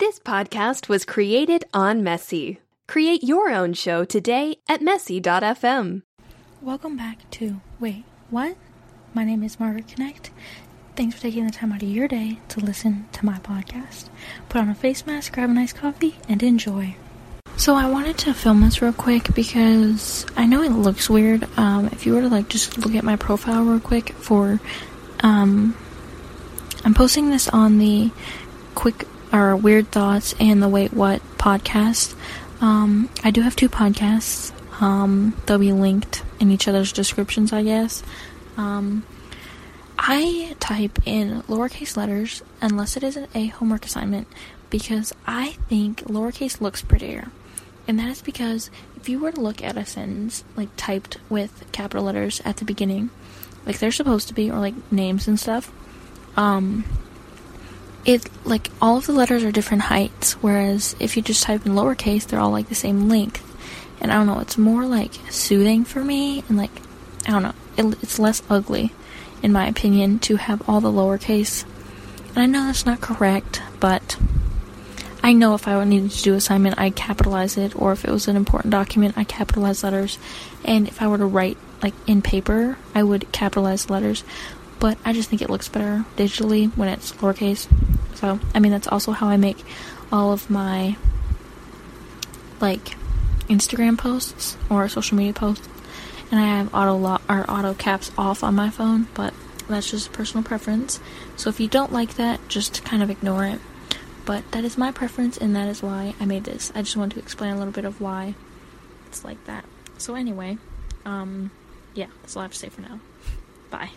This podcast was created on Messy. Create your own show today at messy.fm. Welcome back to Wait, What? My name is Margaret Connect. Thanks for taking the time out of your day to listen to my podcast. Put on a face mask, grab a nice coffee, and enjoy. So I wanted to film this real quick because I know it looks weird. Um, if you were to like just look at my profile real quick for, um, I'm posting this on the quick or weird thoughts and the wait what podcast. Um, I do have two podcasts. Um, they'll be linked in each other's descriptions, I guess. Um, I type in lowercase letters unless it isn't a homework assignment because I think lowercase looks prettier. And that is because if you were to look at a sentence like typed with capital letters at the beginning, like they're supposed to be, or like names and stuff, um, it like all of the letters are different heights. Whereas if you just type in lowercase, they're all like the same length. And I don't know, it's more like soothing for me, and like I don't know, it, it's less ugly, in my opinion, to have all the lowercase. And I know that's not correct, but I know if I needed to do assignment, I'd capitalize it, or if it was an important document, I capitalize letters. And if I were to write like in paper, I would capitalize letters. But I just think it looks better digitally when it's lowercase. So I mean that's also how I make all of my like Instagram posts or social media posts. And I have auto or auto caps off on my phone, but that's just personal preference. So if you don't like that, just kind of ignore it. But that is my preference, and that is why I made this. I just want to explain a little bit of why it's like that. So, anyway, um, yeah, that's all I have to say for now. Bye.